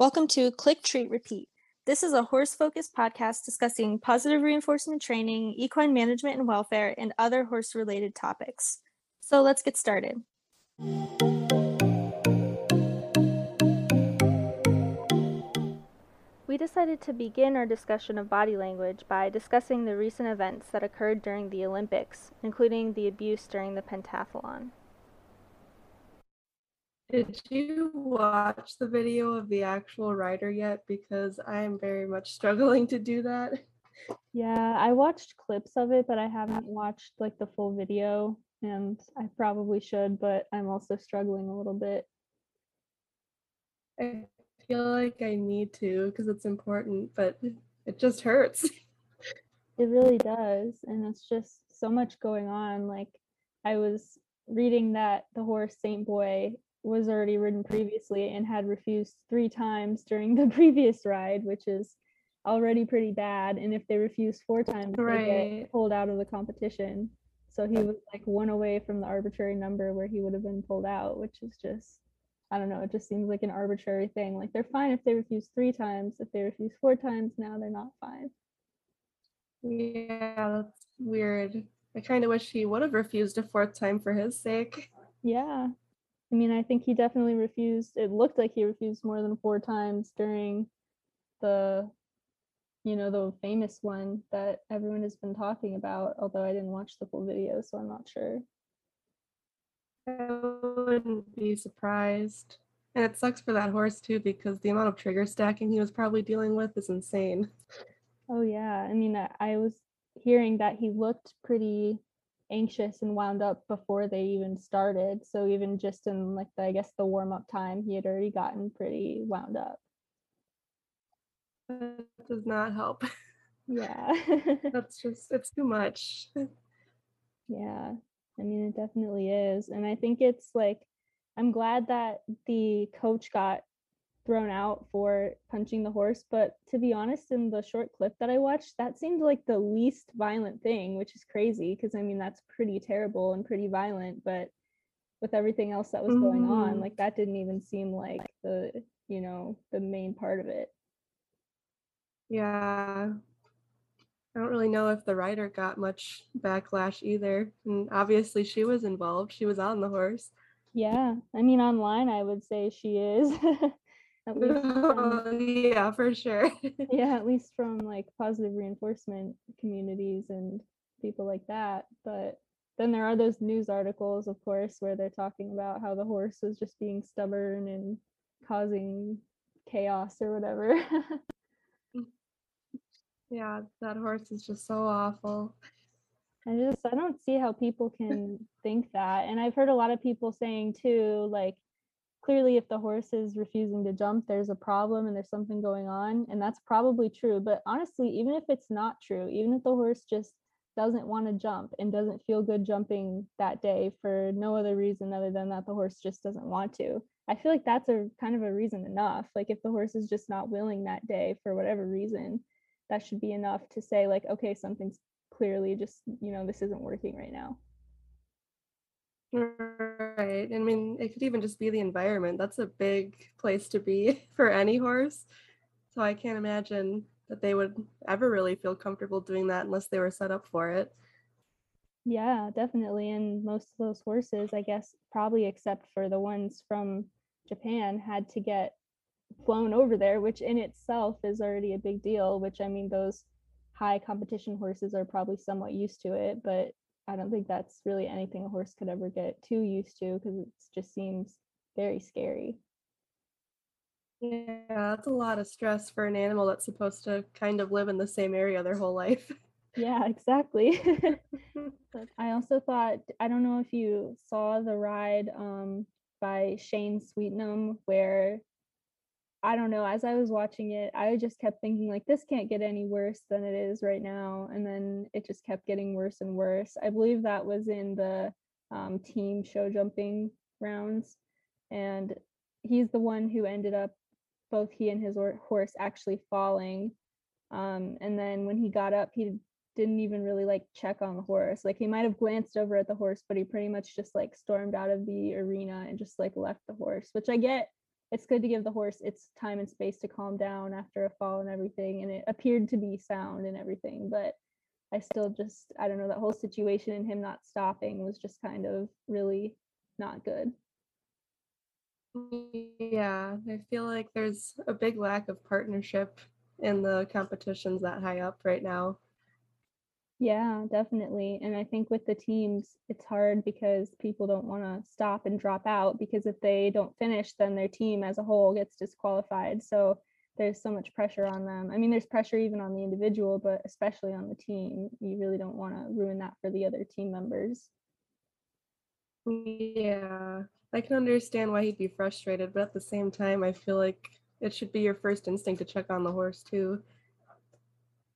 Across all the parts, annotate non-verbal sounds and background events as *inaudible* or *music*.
Welcome to Click Treat Repeat. This is a horse focused podcast discussing positive reinforcement training, equine management and welfare, and other horse related topics. So let's get started. We decided to begin our discussion of body language by discussing the recent events that occurred during the Olympics, including the abuse during the pentathlon. Did you watch the video of the actual rider yet? Because I am very much *laughs* struggling to do that. Yeah, I watched clips of it, but I haven't watched like the full video, and I probably should, but I'm also struggling a little bit. I feel like I need to because it's important, but it just hurts. *laughs* It really does, and it's just so much going on. Like I was reading that the horse Saint Boy was already ridden previously and had refused three times during *laughs* the previous ride, which is already pretty bad. And if they refuse four times, right. they get pulled out of the competition. So he was like one away from the arbitrary number where he would have been pulled out, which is just, I don't know, it just seems like an arbitrary thing. Like they're fine if they refuse three times. If they refuse four times, now they're not fine. Yeah, that's weird. I kind of wish he would have refused a fourth time for his sake. Yeah, I mean, I think he definitely refused. It looked like he refused more than four times during the, you know, the famous one that everyone has been talking about. Although I didn't watch the full video, so I'm not sure. I wouldn't be surprised. And it sucks for that horse too, because the amount of trigger stacking he was probably dealing with is insane. Oh yeah, I mean, I was hearing that he looked pretty anxious and wound up before they even started. So even just in like the, I guess the warm up time, he had already gotten pretty wound up. That does not help. Yeah. *laughs* That's just it's too much. yeah. I mean it definitely is. And I think it's like I'm glad that the coach got thrown out for punching the horse. But to be honest, in the short clip that I watched, that seemed like the least violent thing, which is crazy because I mean, that's pretty terrible and pretty violent. But with everything else that was mm-hmm. going on, mm-hmm. like that didn't even seem like the, you know, the main part of it. Yeah. I don't really know if the rider got much backlash either. And obviously, she was involved. She was on the horse. Yeah. I mean, online, I would say she is. *laughs* at *laughs* least from, *laughs* yeah for sure. *laughs* Yeah at least from like positive reinforcement communities and people like that but then there are those news articles of course where they're talking about how the horse was just being stubborn and causing chaos or whatever. Mm. Yeah that horse is just so awful. I just I don't see how people can think that. And I've heard a lot of people saying too, like clearly if the horse is refusing to jump there's a problem and there's something going on and that's probably true but honestly even if it's not true even if the horse just doesn't want to jump and doesn't feel good jumping that day for no other reason other than that the horse just doesn't want to i feel like that's a kind of a reason enough. Like if the horse is just not willing that day for whatever reason that should be enough to say like okay something's clearly just you know this isn't working right now Right. I mean, it could even just be the environment. That's a big place to be *laughs* for any horse. So I can't imagine that they would ever really feel comfortable doing that unless they were set up for it. Yeah, definitely. And most of those horses, I guess, probably except for the ones from Japan, had to get flown over there, which in itself is already a big deal. Which I mean, those high competition horses are probably somewhat used to it, but I don't think that's really anything a horse could ever get too used to because it just seems very scary. Yeah, that's a lot of stress for an animal that's supposed to kind of live in the same area their whole life. *laughs* Yeah, exactly. *laughs* *laughs* I also thought I don't know if you saw the ride um, by Shane Sweetnam where I don't know, as I was watching it, I just kept thinking like this can't get any worse than it is right now. And then it just kept getting worse and worse. I believe that was in the um, team show jumping rounds. And he's the one who ended up both he and his horse actually falling. Um, and then when he got up, he didn't even really like check on the horse. Like he might have glanced over at the horse, but he pretty much just like stormed out of the arena and just like left the horse, which I get it's good to give the horse its time and space to calm down after a fall and everything and it appeared to be sound and everything but i still just i don't know that whole situation and him not stopping was just kind of really not good. Yeah i feel like there's a big lack of partnership in the competitions that high up right now yeah, definitely. And I think with the teams, it's hard because people don't want to stop and drop out because if they don't finish, then their team as a whole gets disqualified. So there's so much pressure on them. I mean, there's pressure even on the individual, but especially on the team. You really don't want to ruin that for the other team members. Yeah, I can understand why he'd be frustrated, but at the same time, I feel like it should be your first instinct to check on the horse too.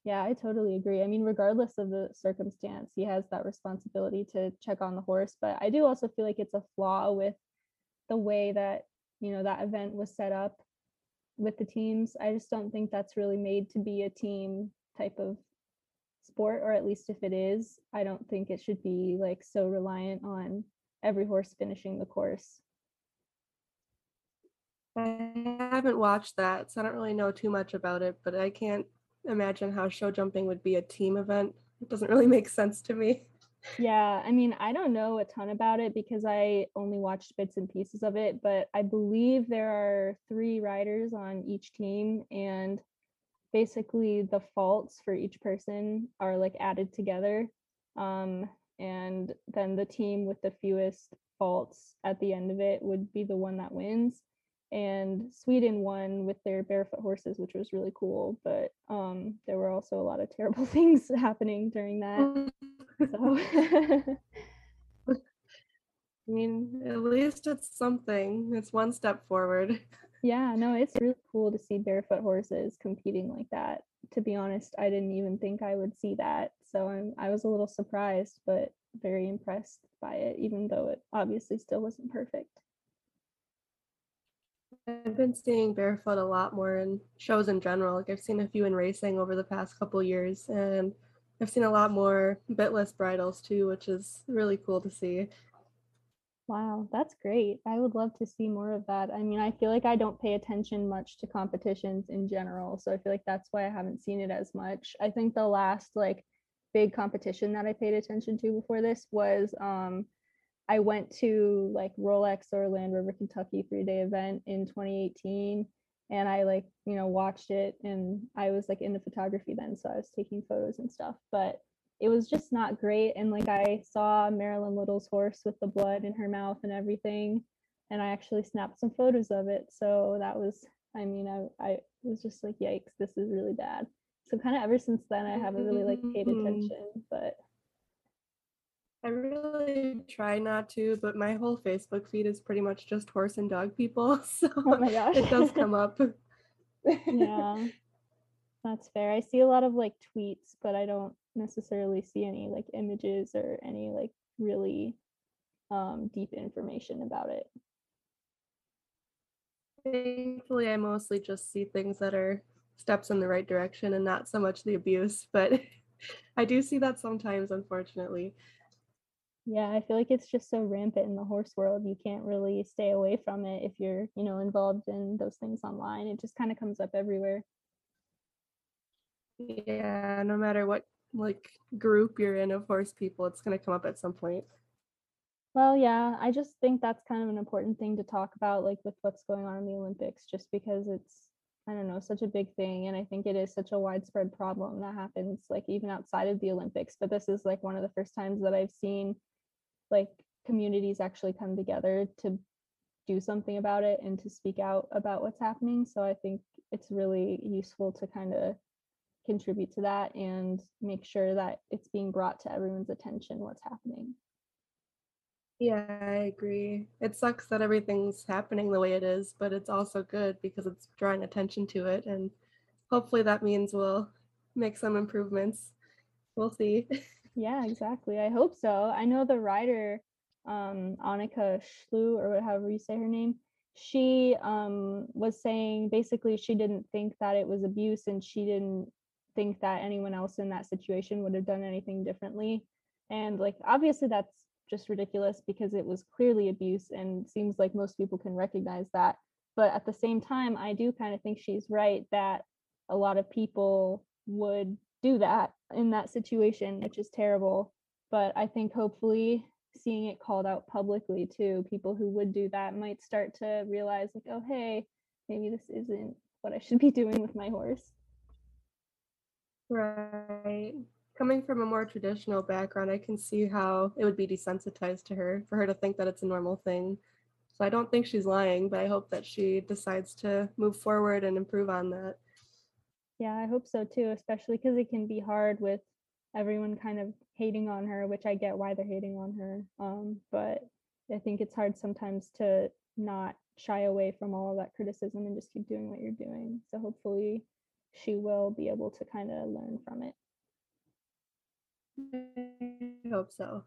Yeah, I totally agree. I mean, regardless of the circumstance, he has that responsibility to check on the horse. But I do also feel like it's a flaw with the way that, you know, that event was set up with the teams. I just don't think that's really made to be a team type of sport, or at least if it is, I don't think it should be like so reliant on every horse finishing the course. I haven't watched that, so I don't really know too much about it, but I can't imagine how show jumping would be a team event. It doesn't really *laughs* make sense to me. Yeah, I mean, I don't know a ton about it because I only watched bits and pieces of it, but I believe there are three riders on each team, and basically the faults for each person are like added together. Um, and then the team with the fewest faults at the end of it would be the one that wins and Sweden won with their barefoot horses, which was really cool. But um, there were also a lot of terrible *laughs* things happening during that. so. *laughs* I mean, at least it's something. It's one step forward. Yeah, no, it's really cool to see barefoot horses competing like that. To be honest, I didn't even think I would see that. So I'm, I was a little surprised, but very impressed by it, even though it obviously still wasn't perfect. I've been seeing barefoot a lot more in shows in general. Like I've seen a few in racing over the past couple years, and I've seen a lot more bitless bridles too, which is really cool to see. Wow, that's great. I would love to see more of that. I mean, I feel like I don't pay attention much to competitions in general, so I feel like that's why I haven't seen it as much. I think the last like big competition that I paid attention to before this was um I went to like Rolex or Land Rover, Kentucky three day event in 2018 and I like, you know, watched it and I was like into photography then. So I was taking photos and stuff, but it was just not great. And like I saw Marilyn Little's horse with the blood in her mouth and everything. And I actually snapped some photos of it. So that was, I mean, I, I was just like, yikes, this is really bad. So kind of ever since then, I haven't really like paid mm-hmm. attention, but I really try not to, but my whole Facebook feed is pretty much just horse and dog people. *laughs* So oh my gosh. it does come up. yeah. *laughs* That's fair. I see a lot of like tweets, but I don't necessarily see any like images or any like really um deep information about it. Thankfully, I mostly just see things that are steps in the right direction and not so much the abuse, but *laughs* I do see that sometimes, unfortunately. Yeah, I feel like it's just so rampant in the horse world. You can't really stay away from it if you're, you know, involved in those things online. It just kind of comes up everywhere. Yeah, no matter what like group you're in of horse people, it's going to come up at some point. Well, yeah, I just think that's kind of an important thing to talk about like with what's going on in the Olympics just because it's I don't know, such a big thing and I think it is such a widespread problem that happens like even outside of the Olympics, but this is like one of the first times that I've seen like communities actually come together to do something about it and to speak out about what's happening. So I think it's really useful to kind of contribute to that and make sure that it's being brought to everyone's attention what's happening. Yeah, I agree. It sucks that everything's happening the way it is, but it's also good because it's drawing attention to it. And hopefully that means we'll make some improvements. We'll see. *laughs* Yeah, exactly. I hope so. I know the writer, um, Annika Schleu, or however you say her name, she um, was saying basically she didn't think that it was abuse and she didn't think that anyone else in that situation would have done anything differently. And like, obviously, that's just ridiculous because it was clearly abuse and seems like most people can recognize that. but at the same time, I do kind of think she's right that a lot of people would do that in that situation, which is terrible. But I think hopefully seeing it called out publicly too, people who would do that might start to realize, like, oh, hey, maybe this isn't what I should be *laughs* doing with my horse. Right. Coming from a more traditional background, I can see how it would be desensitized to her for her to think that it's a normal thing. So I don't think she's lying, but I hope that she decides to move forward and improve on that. Yeah, I hope so too, especially because it can be hard with everyone kind of hating on her, which I get why they're hating on her. Um, but I think it's hard sometimes to not shy away from all of that criticism and just keep doing what you're doing. So hopefully she will be able to kind of learn from it. I hope so.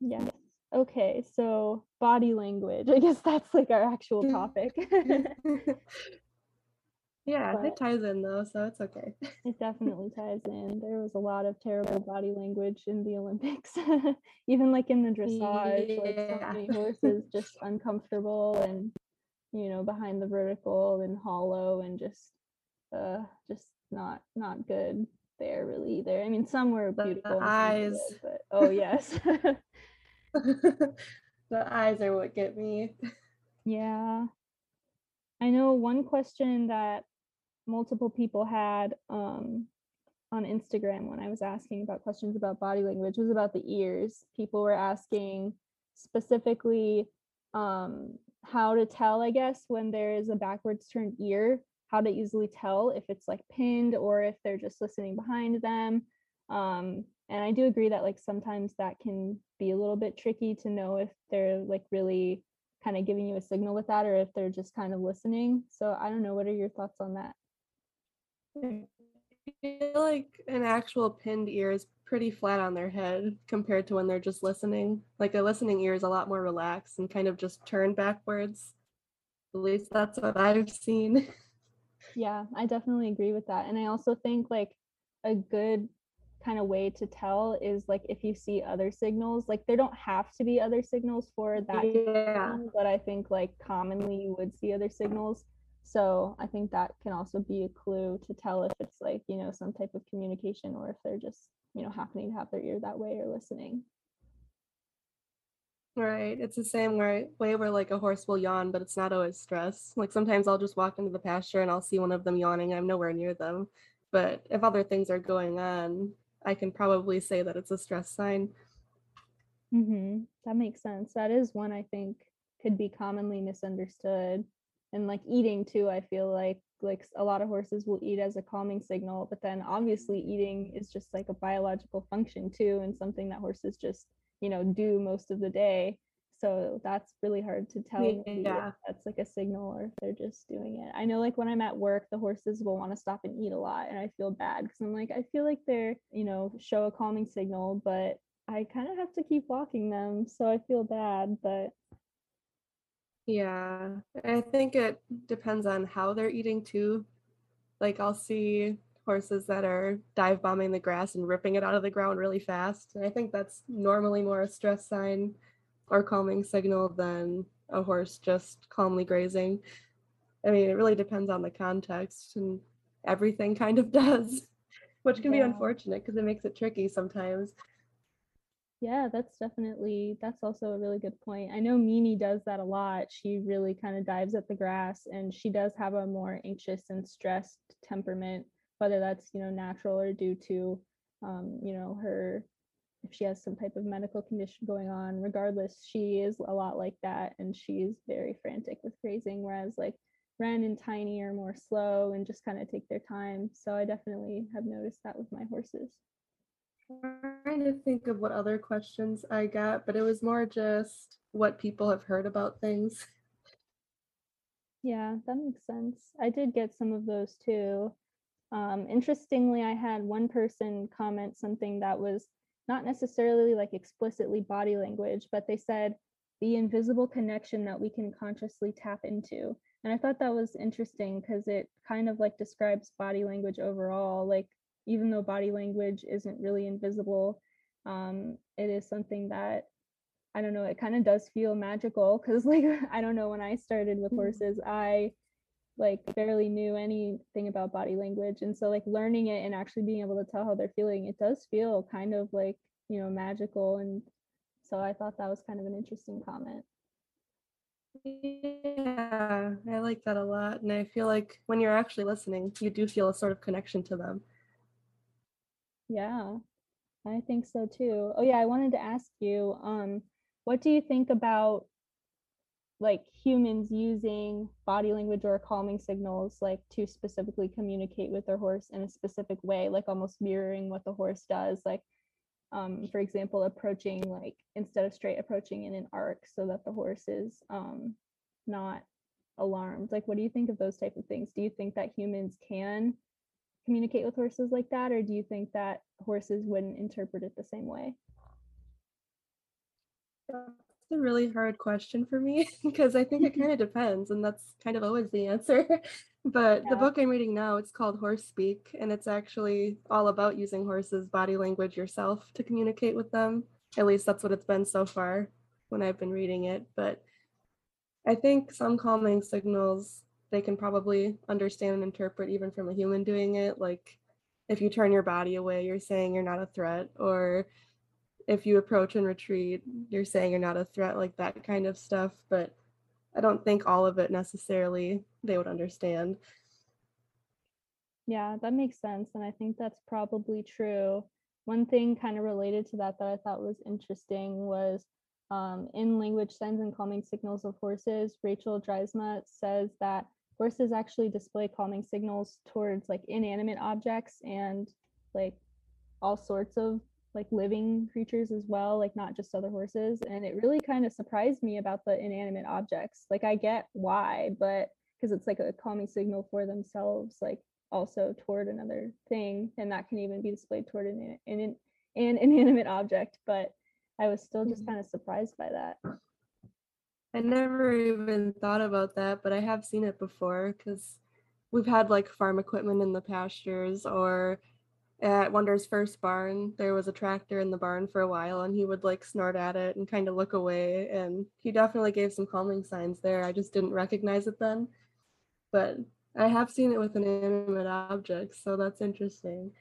Yes. Okay, so body language. I guess that's like our actual *laughs* topic. *laughs* yeah, but it ties in though, so it's okay. *laughs* it definitely ties in. There was a lot of terrible body language in the Olympics, *laughs* even like in the dressage, yeah. like so many horses just uncomfortable and you know behind the vertical and hollow and just uh just not not good there really either. I mean, some were beautiful. The eyes, good, but oh yes. *laughs* the eyes are what get me. Yeah. I know one question that multiple people had um, on Instagram when I was asking about questions about body language was about the ears. People were asking specifically um, how to tell, I guess, when there is a backwards turned ear, how to easily tell if it's like pinned or if they're just listening behind them. Um, and I do agree that like sometimes that can be a little bit tricky to know if they're like really kind of giving you a signal with that or if they're just kind of listening. So I don't know. What are your thoughts on that? I feel like an actual pinned ear is pretty flat on their head compared to when they're just listening. Like a listening ear is a lot more relaxed and kind of just turned backwards. At least that's what I've seen. *laughs* Yeah, I definitely agree with that. And I also think like a good kind of way to tell is like if you see other signals like there don't have to be other signals for that yeah. but i think like commonly you would see other signals so i think that can also be a clue to tell if it's like you know some type of communication or if they're just you know happening to have their ear that way or listening. Right it's the same way, way where like a horse will yawn but it's not always stress. Like sometimes i'll just walk into the pasture and i'll see one of them yawning i'm nowhere near them. But if other things are going on i can probably say that it's a stress sign. Mm-hmm. that makes sense. That is one i think could be commonly misunderstood and like eating too i feel like like a lot of horses will eat as a calming signal but then obviously mm-hmm. eating is just like a biological function too and something that horses just you know do most of the day so that's really hard to tell yeah. that's like a signal or if they're just doing it i know like when i'm at work the horses will want to stop and eat a lot and i feel bad because i'm like i feel like they're you know show a calming signal but i kind of have to keep walking them so i feel bad but yeah, I think it depends on how they're eating too. Like I'll see horses that are dive bombing the grass and ripping it out of the ground really fast. And I think that's normally more a stress sign or calming signal than a horse just calmly grazing. I mean, it really depends on the context and everything kind of *laughs* does, which can yeah. be unfortunate because it makes it tricky sometimes. Yeah, that's definitely that's also a really good point. I know Mimi does that a lot. She really kind of dives at the grass and she does have a more anxious and stressed temperament, whether that's, you know, natural or due to um, you know, her if she has some type of medical condition going on, regardless, she is a lot like that and she's very frantic with grazing, whereas like Ren and Tiny are more slow and just kind of take their time. So I definitely have noticed that with my horses trying to think of what other questions I got, but it was more just what people have heard about things. Yeah, that makes sense. I did get some of those too. Um, interestingly, I had one person comment something that was not necessarily like explicitly body language, but they said the invisible connection that we can consciously tap into. And I thought that was interesting because it kind of like describes body language overall. Like even though body language isn't really invisible, um, it is something that I don't know, it kind of does feel magical because *laughs* like I don't know when I started with Mm. horses, I like barely knew anything about body language. And so like learning it and actually being able to tell how they're feeling, it does feel kind of like, you know, magical. And so I thought that was kind of an interesting comment. Yeah, I like that a lot. And I feel like when you're actually listening, you do feel a sort of connection to them. Yeah, I think so too. Oh yeah, I wanted to ask you, um, what do you think about like humans using body language or calming signals like to specifically communicate with their horse in a specific way, like almost mirroring what the horse does, like um, for example, approaching like instead of straight approaching in an arc so that the horse is um, not alarmed. Like, what do you think of those type of things? Do you think that humans can communicate with horses like that, or do you think that horses wouldn't interpret it the same way? That's a really hard question for me *laughs* because I think it *laughs* kind of depends, and that's kind of always the answer. *laughs* but the book I'm reading now, it's called Horse Speak, and it's actually all about using horses' body language yourself to communicate with them. At least that's what it's been so far when I've been reading it. But I think some calming signals they can probably understand and interpret even from a human doing it. Like if you turn your body away, you're saying you're not a threat, or if you approach and retreat, you're saying you're not a threat, like that kind of stuff. But I don't think all of it necessarily they would understand. Yeah, that makes sense. And I think that's probably true. One thing kind of related to that that I thought was interesting was um, in language signs and calming signals of horses, Rachel Draaisma says that horses actually display calming signals towards like inanimate objects and like all sorts of like living creatures as well, like not just other horses. And it really kind of surprised me about the inanimate objects. Like I get why, but because it's like a calming signal for themselves, like also toward another thing, and that can even be displayed toward an an, an inanimate object. But I was still just Mhm. kind of surprised by that. I never even thought about that, but I have seen it before because we've had like farm equipment in the pastures or at Wonder's first barn, there was a tractor in the barn for a while and he would like snort at it and kind of look away. And he definitely gave some calming signs there. I just didn't recognize it then. But I have seen it with an inanimate objects, so that's interesting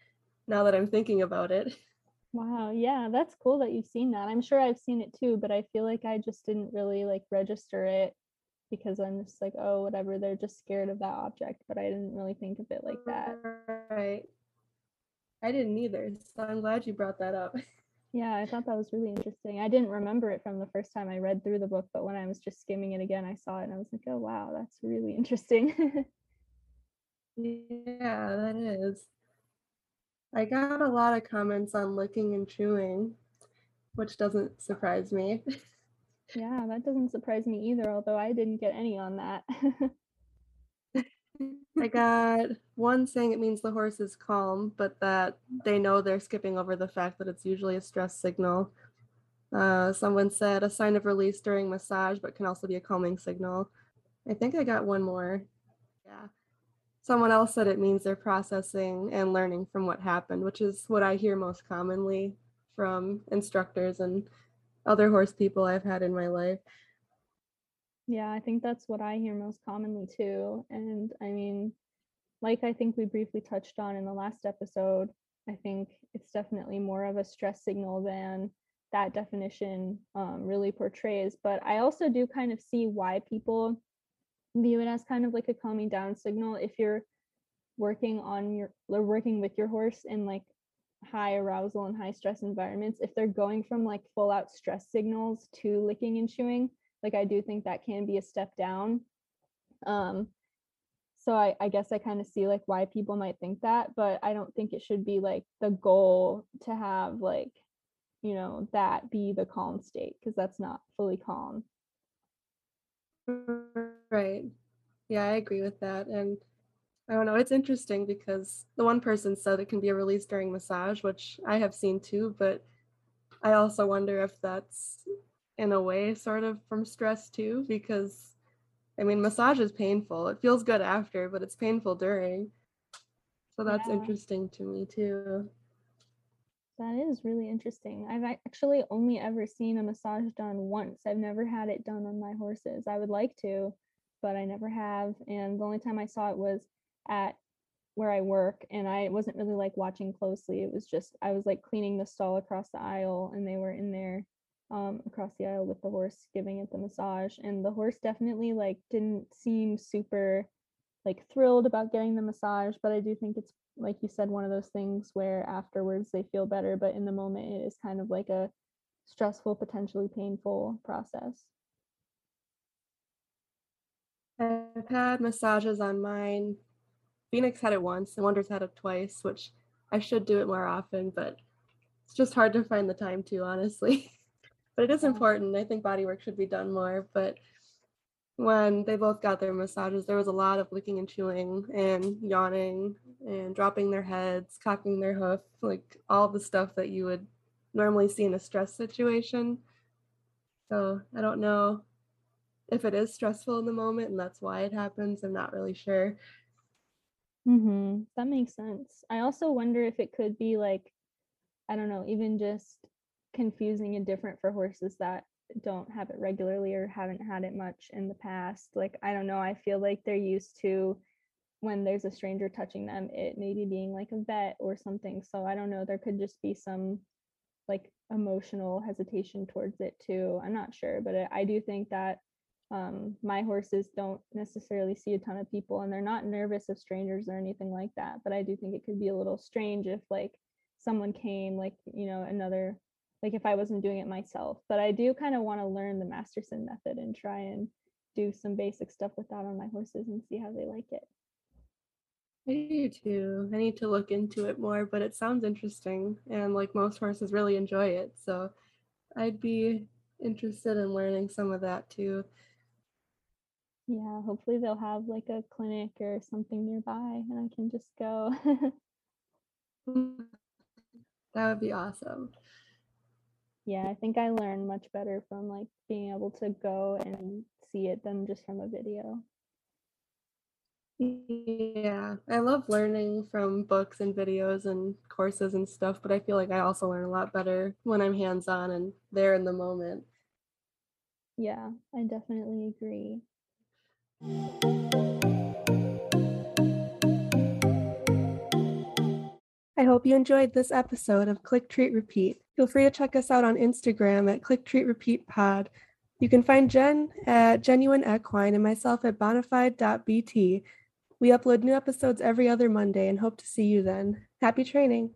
now that I'm thinking about it. *laughs* Wow, yeah, that's cool that you've seen that. I'm sure I've seen it too, but I feel like I just didn't really like register it because I'm just like, oh, whatever, they're just scared of that object, but I didn't really think of it like that. Right. I didn't either, so I'm glad you brought that up. *laughs* Yeah, I thought that was really interesting. I didn't remember it from the first time I read through the book, but when I was just skimming it again, I saw it and I was like, oh, wow, that's really interesting. *laughs* Yeah, that is. I got a lot of comments on licking and chewing, which doesn't surprise me. yeah, that doesn't surprise me either, although I didn't get any on that. *laughs* I got one saying it means the horse is calm, but that they know they're skipping over the fact that it's usually a stress signal. Uh, someone said a sign of release during massage, but can also be a calming signal. I think I got one more. Yeah. Someone else said it means they're processing and learning from what happened, which is what I hear most commonly from instructors and other horse people I've had in my life. Yeah, I think that's what I hear most commonly too. And I mean, like I think we briefly touched on in the last episode, I think it's definitely more of a stress signal than that definition um, really portrays. But I also do kind of see why people view it as kind of like a calming down signal if you're working on your or working with your horse in like high arousal and high stress environments if they're going from like full out stress signals to licking and chewing like i do think that can be a step down. Um so i, I guess i kind of see like why people might think that but i don't think it should be like the goal to have like you know that be the calm state because that's not fully calm *laughs* Right. Yeah, I agree with that. And I don't know, it's interesting because the one person said it can be a release during massage, which I have seen too, but I also wonder if that's in a way sort of from stress too, because I mean, massage is painful. It feels good after, but it's painful during. So that's Yeah. interesting to me too. That is really interesting. I've actually only ever seen a massage done once. I've never had it done on my horses. I would like to, but I never have. And the only time I saw it was at where I work and I wasn't really like watching closely. It was just I was like cleaning the stall across the aisle and they were in there um across the aisle with the horse giving it the massage and the horse definitely like didn't seem super like thrilled about getting the massage, but I do think it's like you said one of those things where afterwards they feel better, but in the moment it is kind of like a stressful, potentially painful process. I've had massages on mine. Phoenix had it once and Wonder's had it twice, which I should do it more often, but it's just hard to find the time to, honestly. *laughs* but it is important. I think body work should be done more. But when they both got their massages, there was a lot of licking and chewing and yawning and dropping their heads, cocking their hoof, like all the stuff that you would normally see in a stress situation. So I don't know if it is stressful in the moment and that's why it happens. I'm not really sure. Mm-hmm. That makes sense. I also wonder if it could be like, I don't know, even just confusing and different for horses that don't have it regularly or haven't had it much in the past. Like, I don't know, I feel like they're used to when there's a stranger touching them, it maybe being like a vet or something. So I don't know, there could just be some like emotional hesitation towards it too. I'm not sure, but I do think that um, my horses don't necessarily see a ton of people and they're not nervous of strangers or anything like that. But I do think it could be a little strange if like someone came, like, you know, another like if I wasn't doing it myself. But I do kind of want to learn the Masterson method and try and do some basic stuff with that on my horses and see how they like it. I do too. I need to look into it more, but it sounds interesting. And like most horses really enjoy it. So I'd be interested in learning some of that too. Yeah, hopefully they'll have like a clinic or something nearby and I can just go. *laughs* that would be awesome. Yeah i think i learn much better from like being able to go and see it than just from a video. Yeah i love learning from books and videos and courses and stuff but i feel like i also learn a lot better when i'm hands-on and there in the moment. Yeah i definitely agree I hope you enjoyed this episode of Click Treat Repeat. Feel free to check us out on Instagram at Click Treat Repeat Pod. You can find Jen at Genuine Equine and myself at bonafide.bt. We upload new episodes every other Monday and hope to see you then. Happy training!